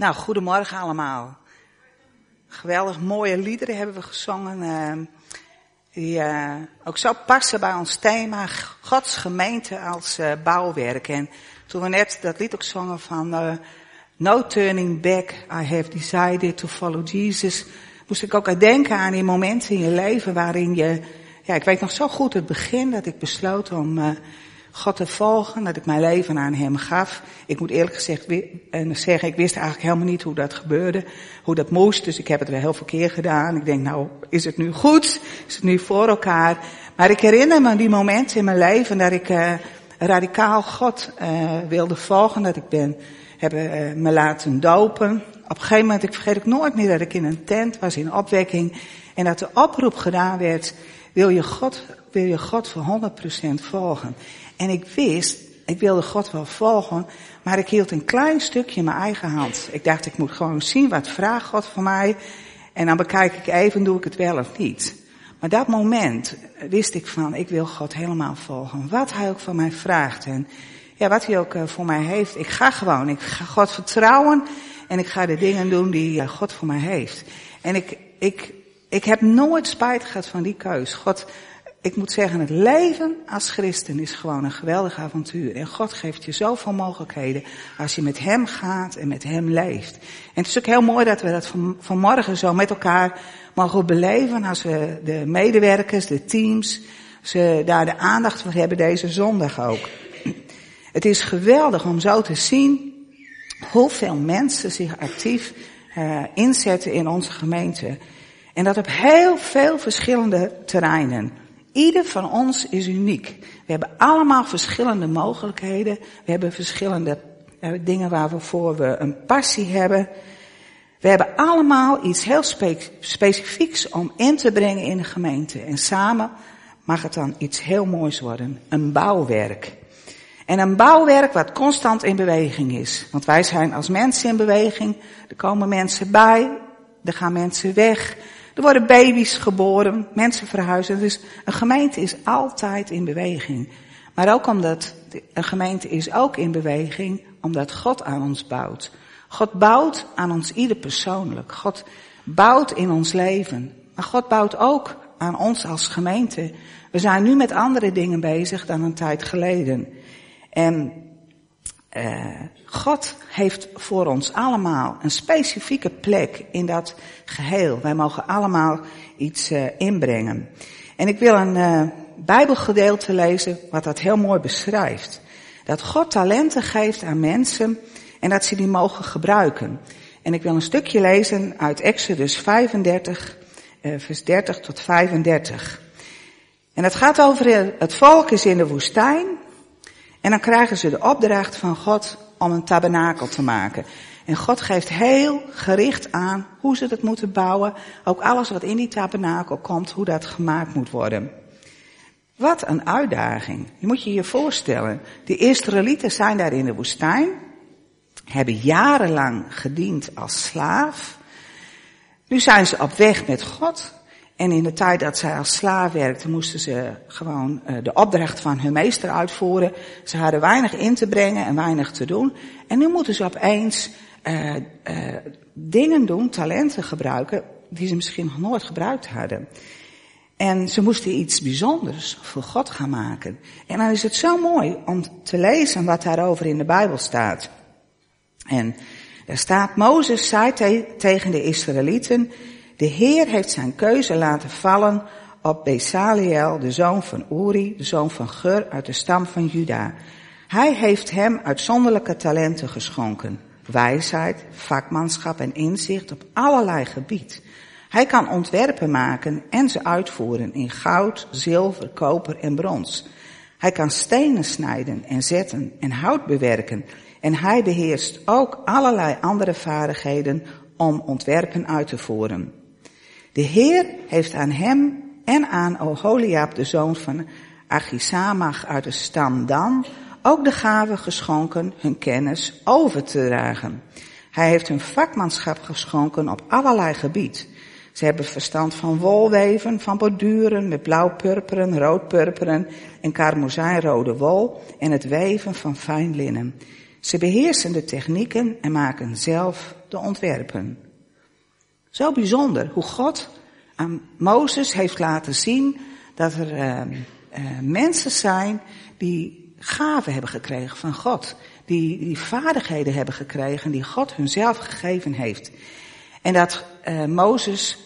Nou, goedemorgen allemaal. Geweldig mooie liederen hebben we gezongen. Uh, die uh, ook zo passen bij ons thema, Gods gemeente als uh, bouwwerk. En toen we net dat lied ook zongen van No turning back, I have decided to follow Jesus. Moest ik ook denken aan die momenten in je leven waarin je, ja ik weet nog zo goed het begin dat ik besloot om God te volgen, dat ik mijn leven aan hem gaf. Ik moet eerlijk gezegd zeggen, ik wist eigenlijk helemaal niet hoe dat gebeurde, hoe dat moest, dus ik heb het wel heel verkeerd gedaan. Ik denk, nou, is het nu goed? Is het nu voor elkaar? Maar ik herinner me die momenten in mijn leven dat ik uh, radicaal God uh, wilde volgen, dat ik ben, heb uh, me laten dopen. Op een gegeven moment, ik vergeet ik nooit meer dat ik in een tent was in opwekking en dat de oproep gedaan werd, wil je God, wil je God voor 100% volgen? En ik wist, ik wilde God wel volgen, maar ik hield een klein stukje in mijn eigen hand. Ik dacht, ik moet gewoon zien wat vraagt God van mij. En dan bekijk ik even, doe ik het wel of niet. Maar dat moment wist ik van, ik wil God helemaal volgen. Wat hij ook van mij vraagt. En ja, wat hij ook eh, voor mij heeft. Ik ga gewoon, ik ga God vertrouwen. En ik ga de dingen doen die God voor mij heeft. En ik, ik, ik heb nooit spijt gehad van die keus. God ik moet zeggen, het leven als christen is gewoon een geweldig avontuur. En God geeft je zoveel mogelijkheden als je met Hem gaat en met Hem leeft. En het is ook heel mooi dat we dat van, vanmorgen zo met elkaar mogen beleven als we de medewerkers, de teams, ze daar de aandacht voor hebben deze zondag ook. Het is geweldig om zo te zien hoeveel mensen zich actief uh, inzetten in onze gemeente. En dat op heel veel verschillende terreinen. Ieder van ons is uniek. We hebben allemaal verschillende mogelijkheden. We hebben verschillende uh, dingen waarvoor we een passie hebben. We hebben allemaal iets heel spe specifieks om in te brengen in de gemeente. En samen mag het dan iets heel moois worden. Een bouwwerk. En een bouwwerk wat constant in beweging is. Want wij zijn als mensen in beweging. Er komen mensen bij. Er gaan mensen weg. Er worden baby's geboren, mensen verhuizen. Dus een gemeente is altijd in beweging. Maar ook omdat een gemeente is ook in beweging, omdat God aan ons bouwt. God bouwt aan ons ieder persoonlijk. God bouwt in ons leven. Maar God bouwt ook aan ons als gemeente. We zijn nu met andere dingen bezig dan een tijd geleden. En uh, God heeft voor ons allemaal een specifieke plek in dat geheel. Wij mogen allemaal iets uh, inbrengen. En ik wil een uh, Bijbelgedeelte lezen wat dat heel mooi beschrijft. Dat God talenten geeft aan mensen en dat ze die mogen gebruiken. En ik wil een stukje lezen uit Exodus 35, vers 30 tot 35. En het gaat over het volk is in de woestijn en dan krijgen ze de opdracht van God om een tabernakel te maken. En God geeft heel gericht aan hoe ze dat moeten bouwen. Ook alles wat in die tabernakel komt, hoe dat gemaakt moet worden. Wat een uitdaging. Je moet je je voorstellen. De Israëlieten zijn daar in de woestijn. Hebben jarenlang gediend als slaaf. Nu zijn ze op weg met God. En in de tijd dat zij als slaaf werkten, moesten ze gewoon uh, de opdracht van hun meester uitvoeren. Ze hadden weinig in te brengen en weinig te doen. En nu moeten ze opeens uh, uh, dingen doen, talenten gebruiken, die ze misschien nog nooit gebruikt hadden. En ze moesten iets bijzonders voor God gaan maken. En dan is het zo mooi om te lezen wat daarover in de Bijbel staat. En daar staat, Mozes zei te tegen de Israëlieten, de Heer heeft zijn keuze laten vallen op Besaliel, de zoon van Uri, de zoon van Gur uit de stam van Juda. Hij heeft hem uitzonderlijke talenten geschonken. Wijsheid, vakmanschap en inzicht op allerlei gebied. Hij kan ontwerpen maken en ze uitvoeren in goud, zilver, koper en brons. Hij kan stenen snijden en zetten en hout bewerken. En hij beheerst ook allerlei andere vaardigheden om ontwerpen uit te voeren. De Heer heeft aan hem en aan Oholiab, de zoon van Achisamach uit de stam Dan, ook de gave geschonken hun kennis over te dragen. Hij heeft hun vakmanschap geschonken op allerlei gebied. Ze hebben verstand van wolweven, van borduren met blauw-purperen, rood-purperen en karmozijnrode wol en het weven van fijn linnen. Ze beheersen de technieken en maken zelf de ontwerpen. Zo bijzonder hoe God aan Mozes heeft laten zien dat er uh, uh, mensen zijn die gaven hebben gekregen van God. Die, die vaardigheden hebben gekregen die God hunzelf gegeven heeft. En dat uh, Mozes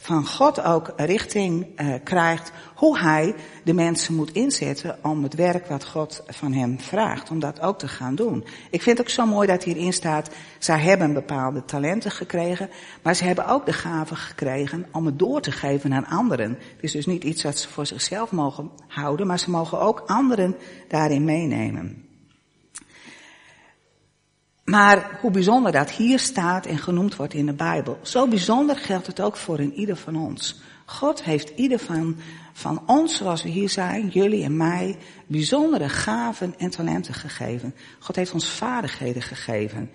van God ook richting uh, krijgt hoe hij de mensen moet inzetten om het werk wat God van hem vraagt, om dat ook te gaan doen. Ik vind het ook zo mooi dat hierin staat, zij hebben bepaalde talenten gekregen, maar ze hebben ook de gave gekregen om het door te geven aan anderen. Het is dus niet iets wat ze voor zichzelf mogen houden, maar ze mogen ook anderen daarin meenemen. Maar hoe bijzonder dat hier staat en genoemd wordt in de Bijbel, zo bijzonder geldt het ook voor een ieder van ons. God heeft ieder van, van ons, zoals we hier zijn, jullie en mij, bijzondere gaven en talenten gegeven. God heeft ons vaardigheden gegeven.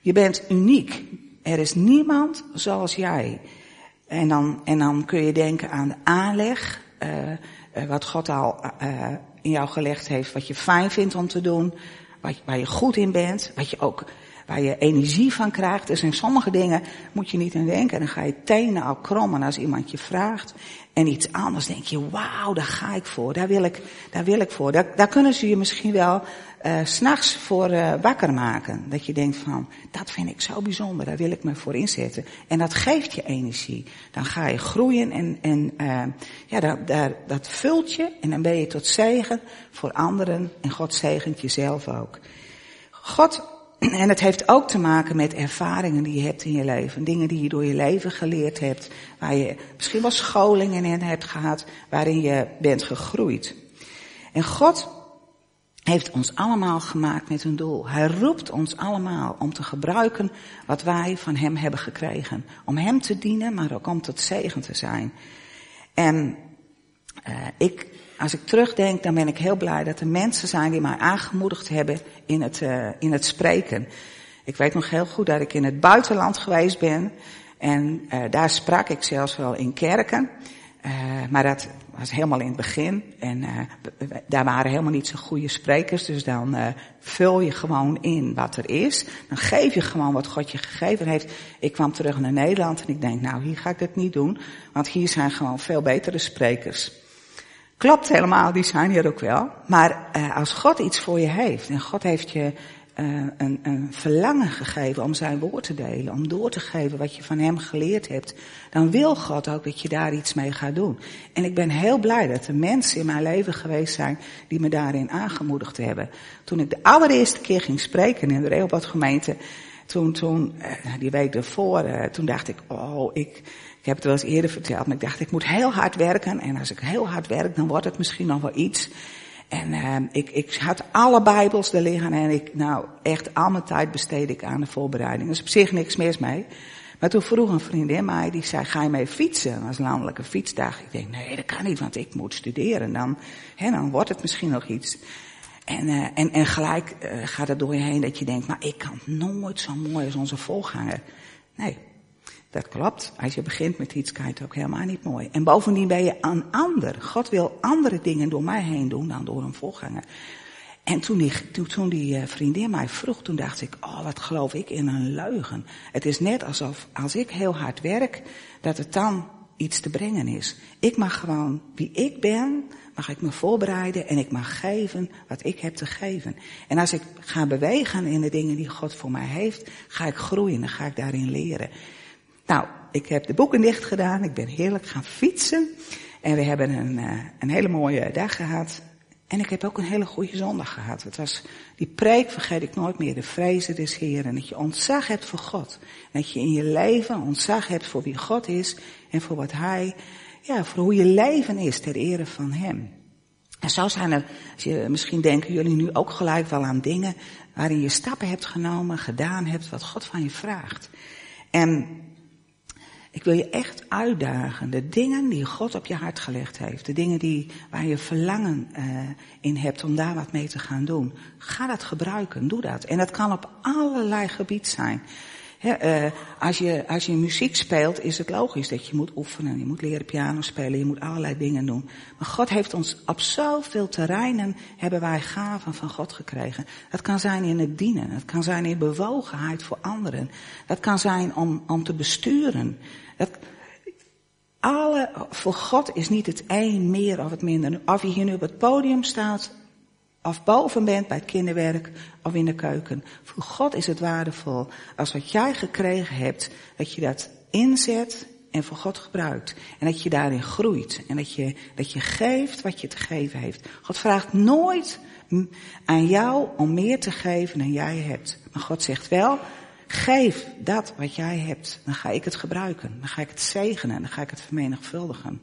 Je bent uniek. Er is niemand zoals jij. En dan, en dan kun je denken aan de aanleg, uh, uh, wat God al uh, in jou gelegd heeft, wat je fijn vindt om te doen waar je goed in bent, wat je ook, waar je energie van krijgt. Dus in sommige dingen moet je niet aan denken. Dan ga je tenen al krommen als iemand je vraagt. En iets anders denk je, wauw, daar ga ik voor, daar wil ik, daar wil ik voor. Daar, daar kunnen ze je misschien wel uh, s'nachts voor uh, wakker maken. Dat je denkt van, dat vind ik zo bijzonder, daar wil ik me voor inzetten. En dat geeft je energie. Dan ga je groeien en, en uh, ja, daar, daar, dat vult je en dan ben je tot zegen voor anderen en God zegent jezelf ook. God, en het heeft ook te maken met ervaringen die je hebt in je leven. Dingen die je door je leven geleerd hebt. Waar je misschien wel scholingen in hebt gehad. Waarin je bent gegroeid. En God heeft ons allemaal gemaakt met een doel. Hij roept ons allemaal om te gebruiken wat wij van Hem hebben gekregen. Om Hem te dienen, maar ook om tot zegen te zijn. En uh, ik, als ik terugdenk, dan ben ik heel blij dat er mensen zijn die mij aangemoedigd hebben in het, uh, in het spreken. Ik weet nog heel goed dat ik in het buitenland geweest ben. En uh, daar sprak ik zelfs wel in kerken. Uh, maar dat was helemaal in het begin. En daar waren helemaal niet zo goede sprekers. Dus dan vul je gewoon in wat er is. Dan geef je gewoon wat God je gegeven heeft. Ik kwam terug naar Nederland en ik denk, nou hier ga ik het niet doen. Want hier zijn gewoon veel betere sprekers. Klopt helemaal, die zijn hier ook wel. Maar als God iets voor je heeft en God heeft je uh, een, een, verlangen gegeven om zijn woord te delen, om door te geven wat je van hem geleerd hebt, dan wil God ook dat je daar iets mee gaat doen. En ik ben heel blij dat er mensen in mijn leven geweest zijn die me daarin aangemoedigd hebben. Toen ik de allereerste keer ging spreken in de Reelbad gemeente, toen, toen, uh, die week ervoor, uh, toen dacht ik, oh, ik, ik heb het wel eens eerder verteld, maar ik dacht, ik moet heel hard werken en als ik heel hard werk, dan wordt het misschien nog wel iets. En uh, ik, ik had alle bijbels er liggen en ik, nou echt al mijn tijd besteed ik aan de voorbereiding. Er is op zich niks mis mee. Maar toen vroeg een vriendin mij, die zei, ga je mee fietsen? als landelijke fietsdag. Ik denk, nee, dat kan niet, want ik moet studeren. Dan, hè, dan wordt het misschien nog iets. En, uh, en, en gelijk uh, gaat het door je heen dat je denkt, maar ik kan nooit zo mooi als onze voorganger. Nee, dat klopt. Als je begint met iets, kan je het ook helemaal niet mooi. En bovendien ben je een ander. God wil andere dingen door mij heen doen dan door een voorganger. En toen die, toen, toen die eh, vriendin mij vroeg, toen dacht ik, oh wat geloof ik in een leugen. Het is net alsof als ik heel hard werk, dat het dan iets te brengen is. Ik mag gewoon, wie ik ben, mag ik me voorbereiden en ik mag geven wat ik heb te geven. En als ik ga bewegen in de dingen die God voor mij heeft, ga ik groeien en ga ik daarin leren. Nou, ik heb de boeken dicht gedaan. Ik ben heerlijk gaan fietsen. En we hebben een, uh, een hele mooie dag gehad. En ik heb ook een hele goede zondag gehad. Het was, die preek vergeet ik nooit meer. De vrezen des Heeren. Dat je ontzag hebt voor God. Dat je in je leven ontzag hebt voor wie God is. En voor wat Hij, ja, voor hoe je leven is ter ere van Hem. En zo zijn er, als je, misschien denken jullie nu ook gelijk wel aan dingen waarin je stappen hebt genomen, gedaan hebt, wat God van je vraagt. En ik wil je echt uitdagen. De dingen die God op je hart gelegd heeft. De dingen die, waar je verlangen uh, in hebt om daar wat mee te gaan doen. Ga dat gebruiken. Doe dat. En dat kan op allerlei gebied zijn. Uh, als, je, als je muziek speelt, is het logisch dat je moet oefenen. Je moet leren piano spelen, je moet allerlei dingen doen. Maar God heeft ons op zoveel terreinen, hebben wij gaven van God gekregen. Dat kan zijn in het dienen, dat kan zijn in bewogenheid voor anderen. Dat kan zijn om, om te besturen. Dat, alle, voor God is niet het een meer of het minder. Of je hier nu op het podium staat of boven bent bij het kinderwerk of in de keuken. Voor God is het waardevol als wat jij gekregen hebt, dat je dat inzet en voor God gebruikt. En dat je daarin groeit. En dat je, dat je geeft wat je te geven heeft. God vraagt nooit aan jou om meer te geven dan jij hebt. Maar God zegt wel, geef dat wat jij hebt. Dan ga ik het gebruiken. Dan ga ik het zegenen. Dan ga ik het vermenigvuldigen.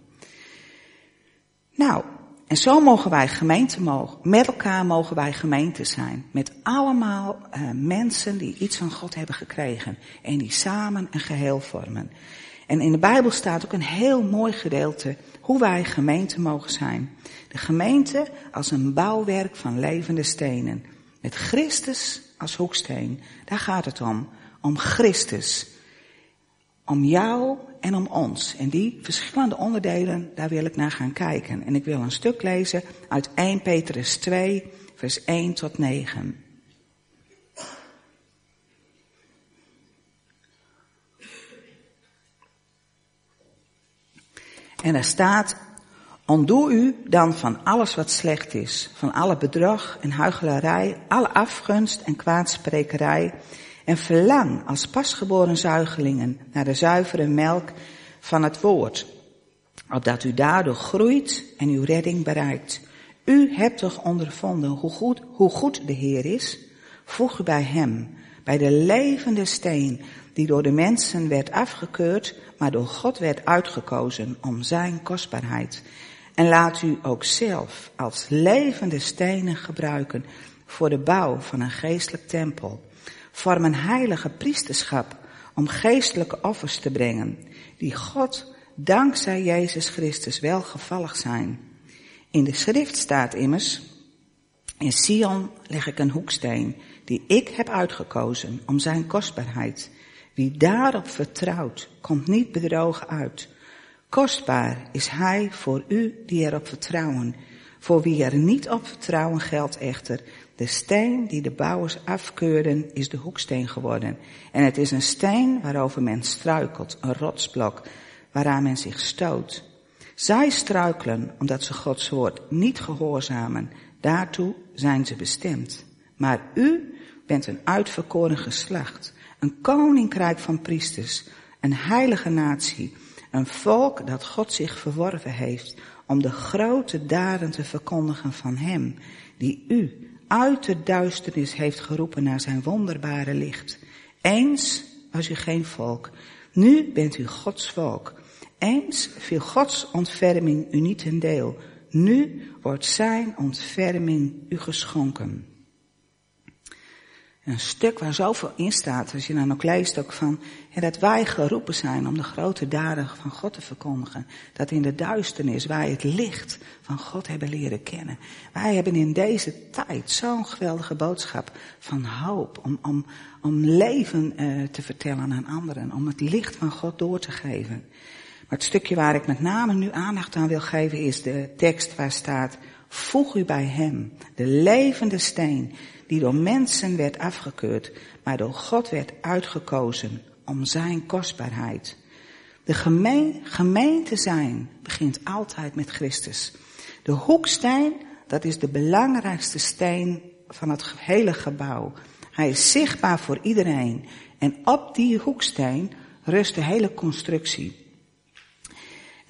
Nou, en zo mogen wij gemeente mogen, met elkaar mogen wij gemeente zijn. Met allemaal uh, mensen die iets van God hebben gekregen. En die samen een geheel vormen. En in de Bijbel staat ook een heel mooi gedeelte hoe wij gemeente mogen zijn. De gemeente als een bouwwerk van levende stenen. Met Christus als hoeksteen. Daar gaat het om. Om Christus. Om jou en om ons. En die verschillende onderdelen, daar wil ik naar gaan kijken. En ik wil een stuk lezen uit 1 Petrus 2, vers 1 tot 9. En er staat, ontdoe u dan van alles wat slecht is, van alle bedrog en huichelarij, alle afgunst en kwaadsprekerij, en verlang als pasgeboren zuigelingen naar de zuivere melk van het woord, opdat u daardoor groeit en uw redding bereikt. U hebt toch ondervonden hoe goed, hoe goed de Heer is? Voeg u bij Hem, bij de levende steen die door de mensen werd afgekeurd, maar door God werd uitgekozen om Zijn kostbaarheid. En laat u ook zelf als levende stenen gebruiken voor de bouw van een geestelijk tempel vormen heilige priesterschap om geestelijke offers te brengen, die God dankzij Jezus Christus welgevallig zijn. In de schrift staat immers, in Sion leg ik een hoeksteen, die ik heb uitgekozen om zijn kostbaarheid. Wie daarop vertrouwt, komt niet bedrogen uit. Kostbaar is hij voor u die erop vertrouwen. Voor wie er niet op vertrouwen geldt echter de steen die de bouwers afkeurden is de hoeksteen geworden. En het is een steen waarover men struikelt, een rotsblok waaraan men zich stoot. Zij struikelen omdat ze Gods woord niet gehoorzamen. Daartoe zijn ze bestemd. Maar u bent een uitverkoren geslacht, een koninkrijk van priesters, een heilige natie, een volk dat God zich verworven heeft om de grote daden te verkondigen van Hem, die u uit de duisternis heeft geroepen naar zijn wonderbare licht. Eens was u geen volk, nu bent u Gods volk. Eens viel Gods ontferming u niet ten deel, nu wordt zijn ontferming u geschonken. Een stuk waar zoveel in staat, als je dan ook leest ook van, dat wij geroepen zijn om de grote daden van God te verkondigen. Dat in de duisternis wij het licht van God hebben leren kennen. Wij hebben in deze tijd zo'n geweldige boodschap van hoop, om, om, om leven uh, te vertellen aan anderen, om het licht van God door te geven. Maar het stukje waar ik met name nu aandacht aan wil geven is de tekst waar staat, voeg u bij hem, de levende steen, die door mensen werd afgekeurd, maar door God werd uitgekozen om zijn kostbaarheid. De gemeente zijn begint altijd met Christus. De hoeksteen, dat is de belangrijkste steen van het hele gebouw. Hij is zichtbaar voor iedereen. En op die hoeksteen rust de hele constructie.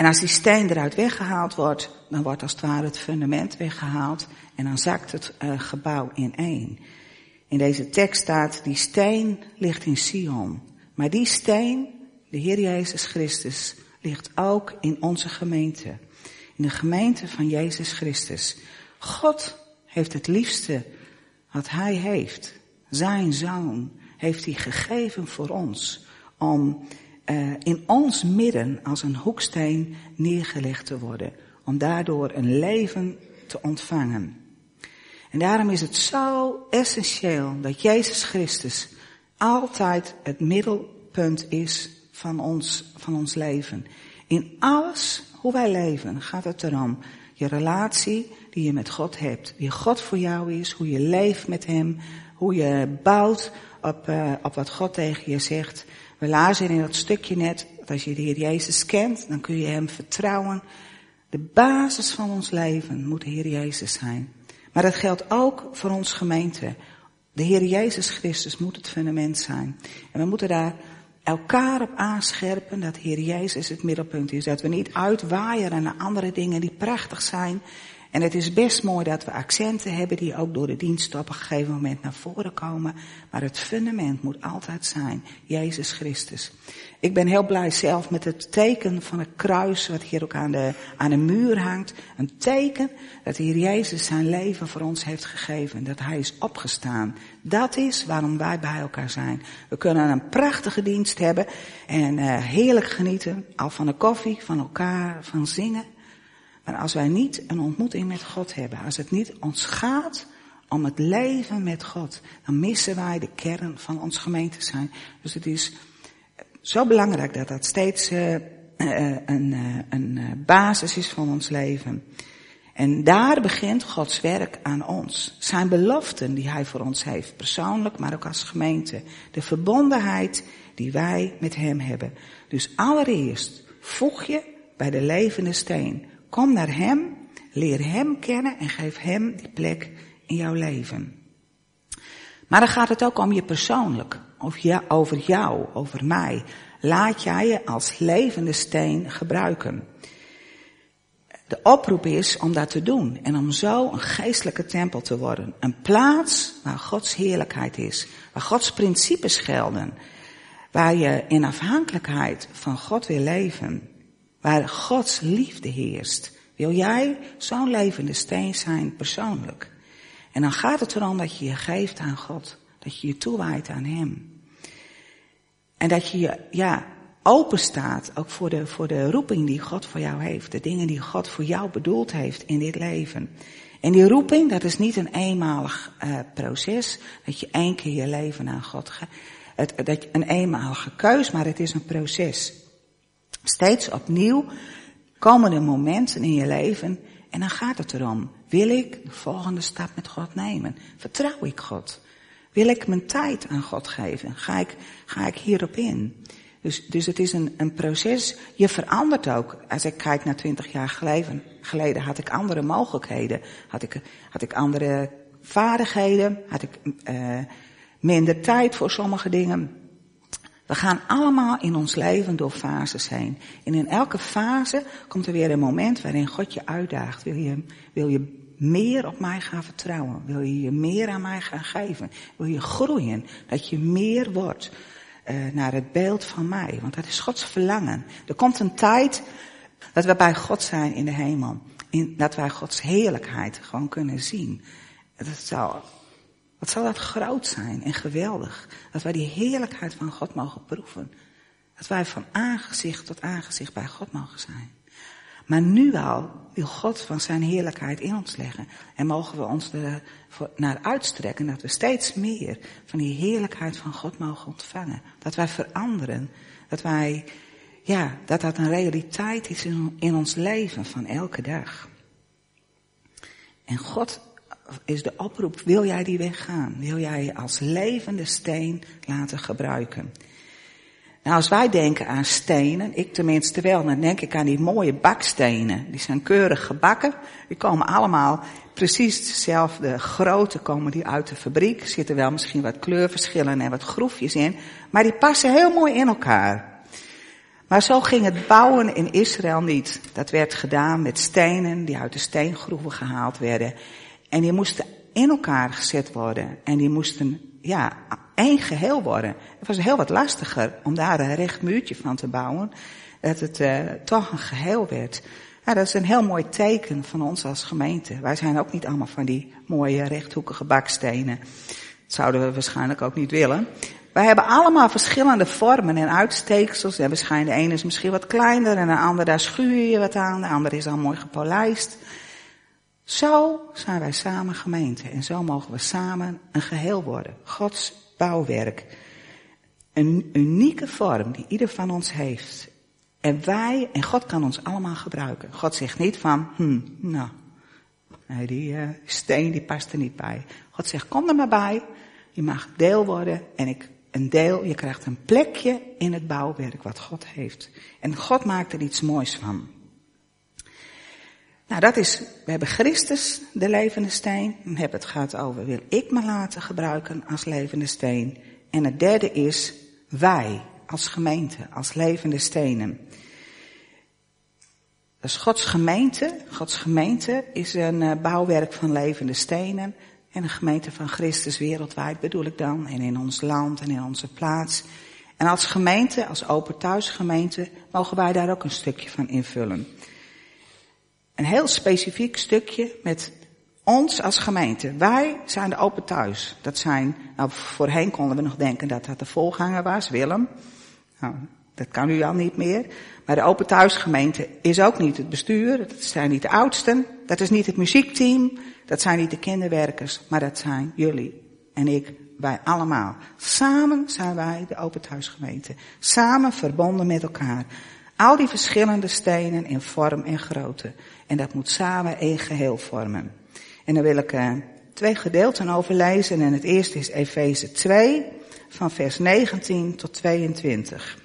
En als die steen eruit weggehaald wordt, dan wordt als het ware het fundament weggehaald en dan zakt het uh, gebouw in één. In deze tekst staat, die steen ligt in Sion. Maar die steen, de Heer Jezus Christus, ligt ook in onze gemeente. In de gemeente van Jezus Christus. God heeft het liefste wat Hij heeft. Zijn zoon heeft Hij gegeven voor ons. Om uh, in ons midden als een hoeksteen neergelegd te worden. Om daardoor een leven te ontvangen. En daarom is het zo essentieel dat Jezus Christus altijd het middelpunt is van ons, van ons leven. In alles hoe wij leven gaat het erom. Je relatie die je met God hebt. Wie God voor jou is, hoe je leeft met Hem, hoe je bouwt op, uh, op wat God tegen je zegt. We lazen in dat stukje net, dat als je de Heer Jezus kent, dan kun je Hem vertrouwen. De basis van ons leven moet de Heer Jezus zijn. Maar dat geldt ook voor ons gemeente. De Heer Jezus Christus moet het fundament zijn. En we moeten daar elkaar op aanscherpen dat Heer Jezus het middelpunt is. Dat we niet uitwaaien naar andere dingen die prachtig zijn. En het is best mooi dat we accenten hebben die ook door de dienst op een gegeven moment naar voren komen. Maar het fundament moet altijd zijn Jezus Christus. Ik ben heel blij zelf met het teken van het kruis wat hier ook aan de, aan de muur hangt. Een teken dat de Heer Jezus zijn leven voor ons heeft gegeven. Dat Hij is opgestaan. Dat is waarom wij bij elkaar zijn. We kunnen een prachtige dienst hebben en uh, heerlijk genieten. Al van de koffie, van elkaar, van zingen. Maar als wij niet een ontmoeting met God hebben, als het niet ons gaat om het leven met God, dan missen wij de kern van ons gemeente zijn. Dus het is zo belangrijk dat dat steeds uh, een, uh, een basis is van ons leven. En daar begint Gods werk aan ons. Zijn beloften die Hij voor ons heeft, persoonlijk, maar ook als gemeente. De verbondenheid die wij met Hem hebben. Dus allereerst voeg je bij de levende steen. Kom naar Hem, leer Hem kennen en geef Hem die plek in jouw leven. Maar dan gaat het ook om je persoonlijk. Of ja, over jou, over mij. Laat jij je als levende steen gebruiken. De oproep is om dat te doen en om zo een geestelijke tempel te worden. Een plaats waar Gods heerlijkheid is, waar Gods principes gelden, waar je in afhankelijkheid van God wil leven, waar Gods liefde heerst. Wil jij zo'n levende steen zijn persoonlijk? En dan gaat het erom dat je je geeft aan God, dat je je toewijdt aan Hem. En dat je je, ja, open staat ook voor de, voor de roeping die God voor jou heeft. De dingen die God voor jou bedoeld heeft in dit leven. En die roeping, dat is niet een eenmalig uh, proces. Dat je één keer je leven aan God geeft. Het, dat een eenmalige keus, maar het is een proces. Steeds opnieuw komen er momenten in je leven en dan gaat het erom. Wil ik de volgende stap met God nemen? Vertrouw ik God? Wil ik mijn tijd aan God geven? Ga ik, ga ik hierop in? Dus, dus het is een, een proces. Je verandert ook. Als ik kijk naar twintig jaar geleden, had ik andere mogelijkheden. Had ik, had ik andere vaardigheden. Had ik uh, minder tijd voor sommige dingen. We gaan allemaal in ons leven door fases heen. En in elke fase komt er weer een moment waarin God je uitdaagt. Wil je, wil je meer op mij gaan vertrouwen? Wil je je meer aan mij gaan geven? Wil je groeien? Dat je meer wordt uh, naar het beeld van mij. Want dat is Gods verlangen. Er komt een tijd dat we bij God zijn in de hemel. In, dat wij Gods heerlijkheid gewoon kunnen zien. Dat zal, wat zal dat groot zijn en geweldig. Dat wij die heerlijkheid van God mogen proeven. Dat wij van aangezicht tot aangezicht bij God mogen zijn. Maar nu al wil God van zijn heerlijkheid in ons leggen. En mogen we ons er naar uitstrekken dat we steeds meer van die heerlijkheid van God mogen ontvangen. Dat wij veranderen. Dat wij, ja, dat dat een realiteit is in, in ons leven van elke dag. En God is de oproep, wil jij die weg gaan? Wil jij je als levende steen laten gebruiken? Nou, als wij denken aan stenen, ik tenminste wel, dan denk ik aan die mooie bakstenen. Die zijn keurig gebakken. Die komen allemaal precies dezelfde grootte, komen die uit de fabriek. Er zitten wel misschien wat kleurverschillen en wat groefjes in. Maar die passen heel mooi in elkaar. Maar zo ging het bouwen in Israël niet. Dat werd gedaan met stenen die uit de steengroeven gehaald werden. En die moesten in elkaar gezet worden. En die moesten, ja, één geheel worden. Het was heel wat lastiger om daar een recht muurtje van te bouwen. Dat het uh, toch een geheel werd. Ja, dat is een heel mooi teken van ons als gemeente. Wij zijn ook niet allemaal van die mooie rechthoekige bakstenen. Dat zouden we waarschijnlijk ook niet willen. Wij hebben allemaal verschillende vormen en uitsteeksels. En waarschijnlijk de ene is misschien wat kleiner en de andere daar schuur je wat aan. De andere is al mooi gepolijst. Zo zijn wij samen gemeente en zo mogen we samen een geheel worden. Gods bouwwerk. een unieke vorm die ieder van ons heeft. En wij, en God kan ons allemaal gebruiken. God zegt niet van, hm, nou, nee, die uh, steen die past er niet bij. God zegt, kom er maar bij. Je mag deel worden en ik, een deel, je krijgt een plekje in het bouwwerk wat God heeft. En God maakt er iets moois van. Nou, dat is, we hebben Christus, de levende steen. We hebben het gehad over, wil ik me laten gebruiken als levende steen. En het derde is, wij als gemeente, als levende stenen. Dus Gods gemeente, Gods gemeente is een uh, bouwwerk van levende stenen. En een gemeente van Christus wereldwijd bedoel ik dan. En in ons land en in onze plaats. En als gemeente, als open thuisgemeente, mogen wij daar ook een stukje van invullen. Een heel specifiek stukje met ons als gemeente. Wij zijn de open thuis. Dat zijn, nou voorheen konden we nog denken dat dat de voorganger was, Willem. Nou, dat kan u al niet meer. Maar de open thuisgemeente is ook niet het bestuur. Dat zijn niet de oudsten. Dat is niet het muziekteam. Dat zijn niet de kinderwerkers. Maar dat zijn jullie en ik, wij allemaal. Samen zijn wij de open thuisgemeente. Samen verbonden met elkaar. Al die verschillende stenen in vorm en grootte. En dat moet samen één geheel vormen. En dan wil ik uh, twee gedeelten overlezen. En het eerste is Efeze 2, van vers 19 tot 22.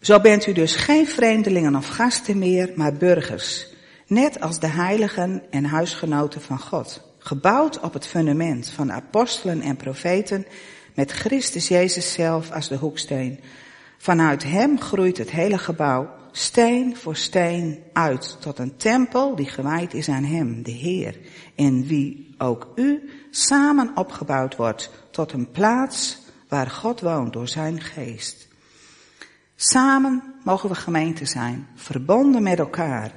Zo bent u dus geen vreemdelingen of gasten meer, maar burgers. Net als de heiligen en huisgenoten van God. Gebouwd op het fundament van apostelen en profeten, met Christus Jezus zelf als de hoeksteen. Vanuit hem groeit het hele gebouw steen voor steen uit tot een tempel die gewijd is aan hem, de Heer, in wie ook u samen opgebouwd wordt tot een plaats waar God woont door zijn geest. Samen mogen we gemeente zijn, verbonden met elkaar.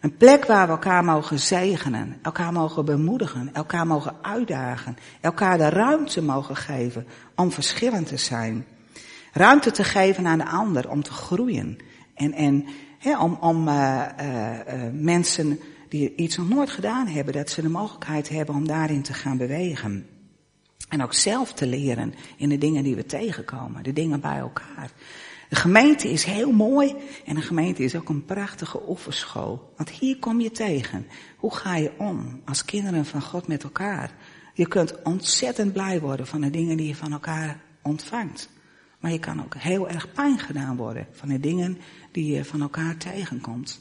Een plek waar we elkaar mogen zegenen, elkaar mogen bemoedigen, elkaar mogen uitdagen, elkaar de ruimte mogen geven om verschillend te zijn. Ruimte te geven aan de ander om te groeien. En, en om, om uh, uh, mensen die iets nog nooit gedaan hebben, dat ze de mogelijkheid hebben om daarin te gaan bewegen. En ook zelf te leren in de dingen die we tegenkomen, de dingen bij elkaar. De gemeente is heel mooi en de gemeente is ook een prachtige oefenschool. Want hier kom je tegen. Hoe ga je om als kinderen van God met elkaar? Je kunt ontzettend blij worden van de dingen die je van elkaar ontvangt. Maar je kan ook heel erg pijn gedaan worden van de dingen die je van elkaar tegenkomt.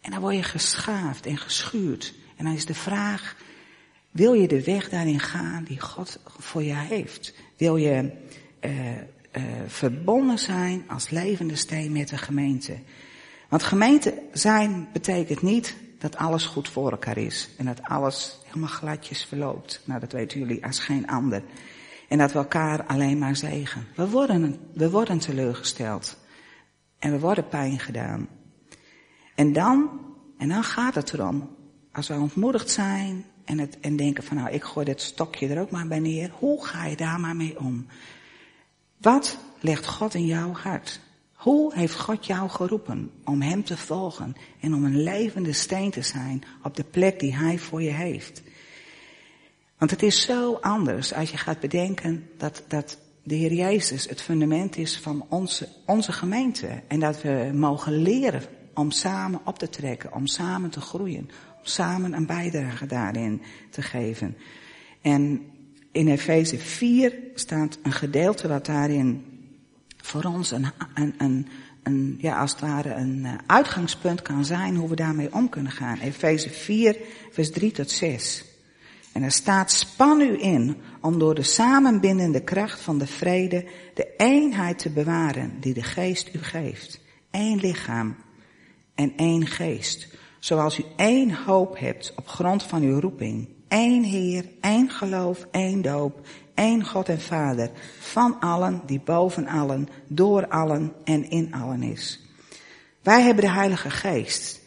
En dan word je geschaafd en geschuurd. En dan is de vraag, wil je de weg daarin gaan die God voor je heeft? Wil je uh, uh, verbonden zijn als levende steen met de gemeente? Want gemeente zijn betekent niet dat alles goed voor elkaar is. En dat alles helemaal gladjes verloopt. Nou, dat weten jullie als geen ander. En dat we elkaar alleen maar zegen. We worden, we worden teleurgesteld. En we worden pijn gedaan. En dan, en dan gaat het erom, als we ontmoedigd zijn en, het, en denken van nou, ik gooi dit stokje er ook maar bij neer. Hoe ga je daar maar mee om? Wat legt God in jouw hart? Hoe heeft God jou geroepen om Hem te volgen en om een levende steen te zijn op de plek die Hij voor je heeft? Want het is zo anders als je gaat bedenken dat, dat de Heer Jezus het fundament is van onze, onze gemeente. En dat we mogen leren om samen op te trekken, om samen te groeien, om samen een bijdrage daarin te geven. En in Efeze 4 staat een gedeelte wat daarin voor ons een, een, een, een, ja, als het ware een eh, uitgangspunt kan zijn hoe we daarmee om kunnen gaan. Efeze 4, vers 3 tot 6. En er staat, span u in om door de samenbindende kracht van de vrede de eenheid te bewaren die de geest u geeft. Eén lichaam en één geest. Zoals u één hoop hebt op grond van uw roeping. Eén Heer, één geloof, één doop, één God en Vader. Van allen, die boven allen, door allen en in allen is. Wij hebben de Heilige Geest.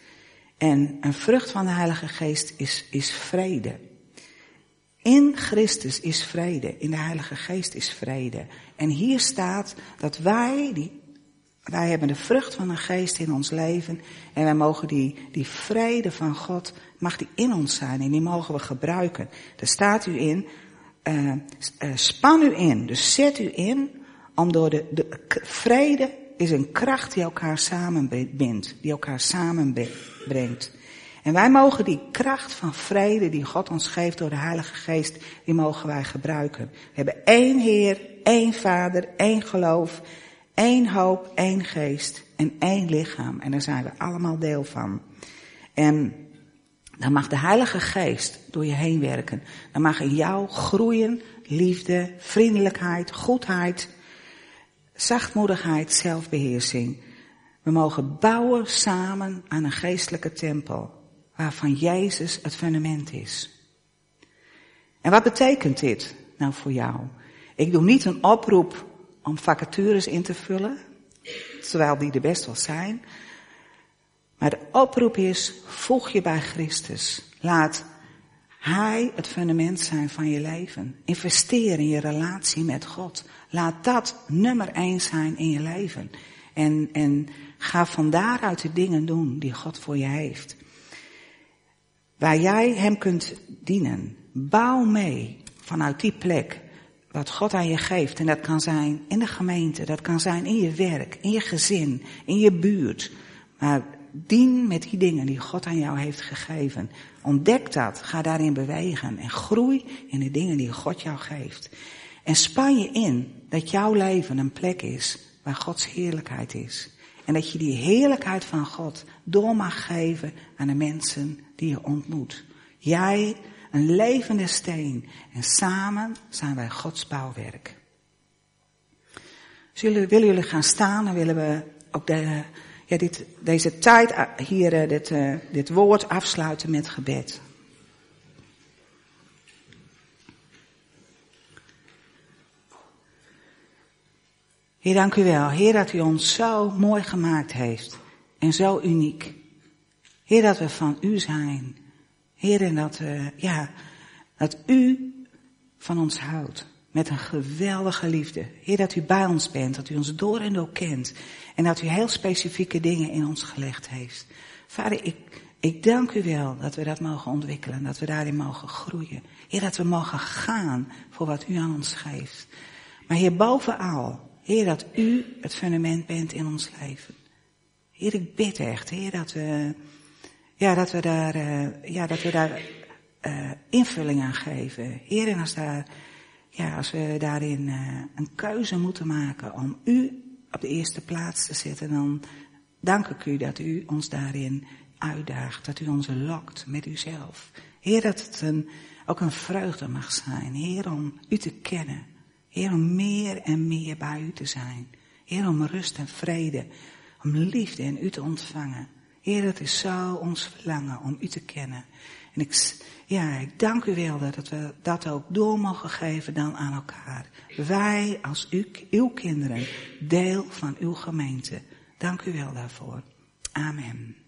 En een vrucht van de Heilige Geest is, is vrede. In Christus is vrede, in de Heilige Geest is vrede. En hier staat dat wij, die, wij hebben de vrucht van de Geest in ons leven en wij mogen die, die vrede van God, mag die in ons zijn en die mogen we gebruiken. Er staat u in, uh, span u in, dus zet u in om door de, de vrede is een kracht die elkaar samenbindt, die elkaar samenbrengt. En wij mogen die kracht van vrede die God ons geeft door de Heilige Geest, die mogen wij gebruiken. We hebben één Heer, één Vader, één geloof, één hoop, één geest en één lichaam. En daar zijn we allemaal deel van. En dan mag de Heilige Geest door je heen werken. Dan mag in jou groeien liefde, vriendelijkheid, goedheid, zachtmoedigheid, zelfbeheersing. We mogen bouwen samen aan een geestelijke tempel waarvan Jezus het fundament is. En wat betekent dit nou voor jou? Ik doe niet een oproep om vacatures in te vullen, terwijl die er best wel zijn. Maar de oproep is, voeg je bij Christus. Laat Hij het fundament zijn van je leven. Investeer in je relatie met God. Laat dat nummer één zijn in je leven. En, en ga van daaruit de dingen doen die God voor je heeft. Waar jij Hem kunt dienen. Bouw mee vanuit die plek wat God aan je geeft. En dat kan zijn in de gemeente, dat kan zijn in je werk, in je gezin, in je buurt. Maar dien met die dingen die God aan jou heeft gegeven. Ontdek dat, ga daarin bewegen en groei in de dingen die God jou geeft. En span je in dat jouw leven een plek is waar Gods heerlijkheid is. En dat je die heerlijkheid van God door mag geven aan de mensen die je ontmoet. Jij een levende steen. En samen zijn wij Gods bouwwerk. Zullen, willen jullie gaan staan en willen we ook de, ja, dit, deze tijd hier, eh, dit, uh, dit woord afsluiten met gebed. Heer, dank u wel. Heer, dat u ons zo mooi gemaakt heeft. En zo uniek. Heer, dat we van u zijn. Heer, en dat, uh, ja, dat u van ons houdt. Met een geweldige liefde. Heer, dat u bij ons bent, dat u ons door en door kent. En dat u heel specifieke dingen in ons gelegd heeft. Vader, ik, ik dank u wel dat we dat mogen ontwikkelen. Dat we daarin mogen groeien. Heer, dat we mogen gaan voor wat u aan ons geeft. Maar Heer, bovenal, Heer, dat u het fundament bent in ons leven. Heer, ik bid echt, Heer, dat we ja, dat we daar, uh, ja, dat we daar uh, invulling aan geven. Heer, en als, daar, ja, als we daarin uh, een keuze moeten maken om u op de eerste plaats te zetten, dan dank ik u dat u ons daarin uitdaagt, dat u ons lokt met uzelf. Heer, dat het een, ook een vreugde mag zijn. Heer, om u te kennen. Heer, om meer en meer bij u te zijn. Heer, om rust en vrede, om liefde in u te ontvangen. Heer, het is zo ons verlangen om u te kennen. En ik, ja, ik dank u wel dat we dat ook door mogen geven dan aan elkaar. Wij als u, uw kinderen, deel van uw gemeente. Dank u wel daarvoor. Amen.